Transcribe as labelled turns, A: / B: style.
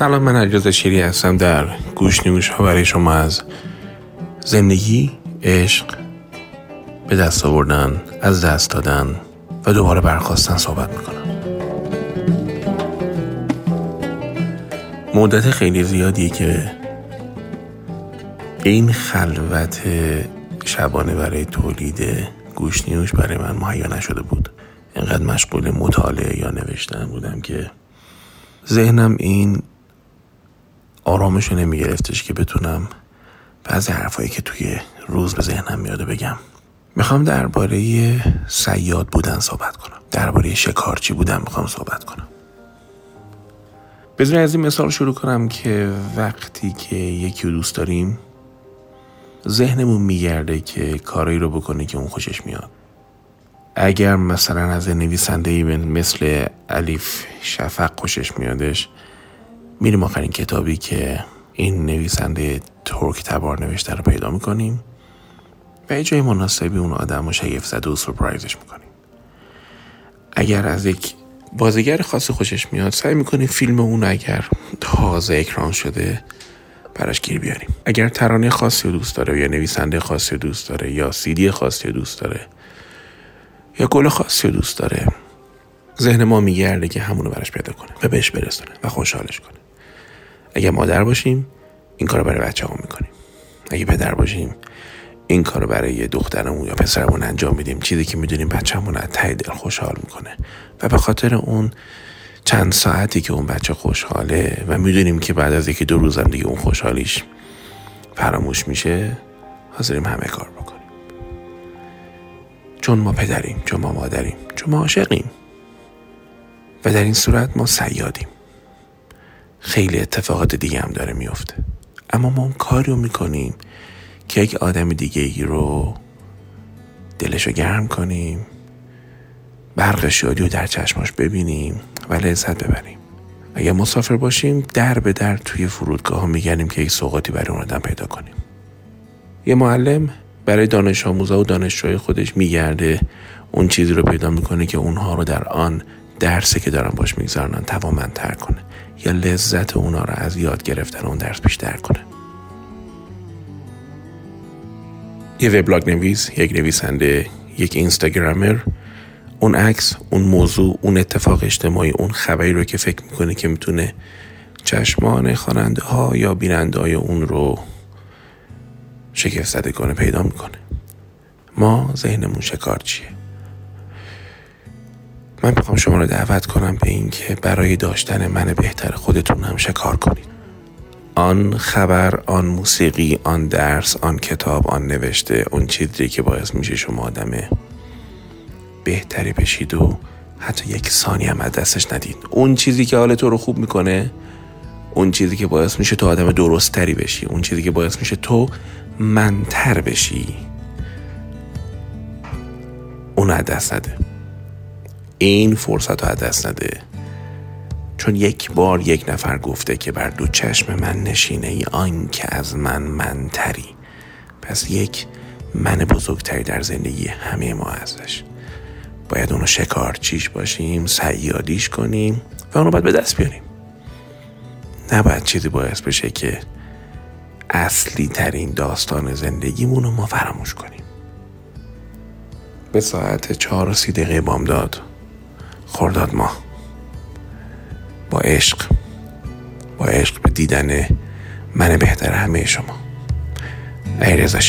A: سلام من عجاز شیری هستم در گوش نیوش ها برای شما از زندگی عشق به دست آوردن از دست دادن و دوباره برخواستن صحبت می‌کنم. مدت خیلی زیادی که این خلوت شبانه برای تولید گوش نیوش برای من مهیا نشده بود. اینقدر مشغول مطالعه یا نوشتن بودم که ذهنم این آرامش رو نمیگرفتش که بتونم بعضی حرفایی که توی روز به ذهنم میاده بگم. می‌خوام درباره سیاد بودن صحبت کنم. درباره شکارچی بودن می‌خوام صحبت کنم. بذار از این مثال شروع کنم که وقتی که یکی رو دوست داریم ذهنمون میگرده که کارایی رو بکنه که اون خوشش میاد. اگر مثلا از نویسنده مثل علیف شفق خوشش میادش میریم آخرین کتابی که این نویسنده ترک تبار نوشته رو پیدا می‌کنیم و یه جای مناسبی اون آدم رو شگفت زده و سرپرایزش می‌کنیم. اگر از یک بازیگر خاصی خوشش میاد سعی می‌کنیم فیلم اون اگر تازه اکران شده براش گیر بیاریم. اگر ترانه خاصی رو دوست داره یا نویسنده خاصی رو دوست داره یا سیدی خاصی رو دوست داره یا گل خاصی رو دوست داره ذهن ما میگرده که همونو براش پیدا کنه و بهش برسونه و خوشحالش کنه. اگه مادر باشیم این کار برای بچه هم می‌کنیم. اگه پدر باشیم این کار برای دخترمون یا پسرمون انجام میدیم. چیزی که می‌دونیم بچهمون از ته دل خوشحال می‌کنه. و به خاطر اون چند ساعتی که اون بچه خوشحاله و می‌دونیم که بعد از یکی دو روزم دیگه اون خوشحالیش فراموش میشه حاضریم همه کار بکنیم. چون ما پدریم چون ما مادریم چون ما عاشقیم. و در این صورت ما سیادیم. خیلی اتفاقات دیگه هم داره میفته. اما ما اون کاری می‌کنیم که یک آدم دیگه ای رو دلش رو گرم کنیم برق شادی رو در چشماش ببینیم و لذت ببریم. اگر مسافر باشیم در به در توی فرودگاه ها میگنیم که یک سوقاتی برای اون آدم پیدا کنیم. یه معلم برای دانش آموزا و دانشجوهای خودش میگرده اون چیزی رو پیدا می‌کنه که اونها رو در آن درسی که دارن باش میگذارنن توامندتر کنه. یا لذت اونا رو از یاد گرفتن اون درس بیشتر کنه. یه وبلاگ نویس یک نویسنده یک اینستاگرامر. اون عکس اون موضوع اون اتفاق اجتماعی اون خبری رو که فکر می‌کنه که می‌تونه چشمان خواننده ها یا بیننده های اون رو شکست زده کنه پیدا می‌کنه. ما ذهنمون شکارچیه من می‌خوام شما رو دعوت کنم به اینکه برای داشتن من بهتر خودتون هم شکار کنید. آن خبر آن موسیقی آن درس آن کتاب آن نوشته اون چیزی که باعث میشه شما آدم بهتری بشید و حتی یک ثانی هم از دستش ندید. اون چیزی که حال تو رو خوب می‌کنه اون چیزی که باعث میشه تو آدم درستتری بشی اون چیزی که باعث میشه تو منتر بشی اون از دست نده. این فرصت رو دست نده. چون یک بار یک نفر گفته که بر دو چشم من نشینه ای آن که از من منتری. پس یک من بزرگتری در زندگی همه ما ازش باید اونو شکارچیش باشیم سیادیش کنیم و اونو باید به دست بیاریم. نباید چیزی باعث بشه که اصلی ترین داستان زندگیمون رو ما فراموش کنیم. به ساعت چهار و سی دقیقه بامداد خورداد ما. با عشق با عشق به دیدن من بهتر همه شما. ای رضا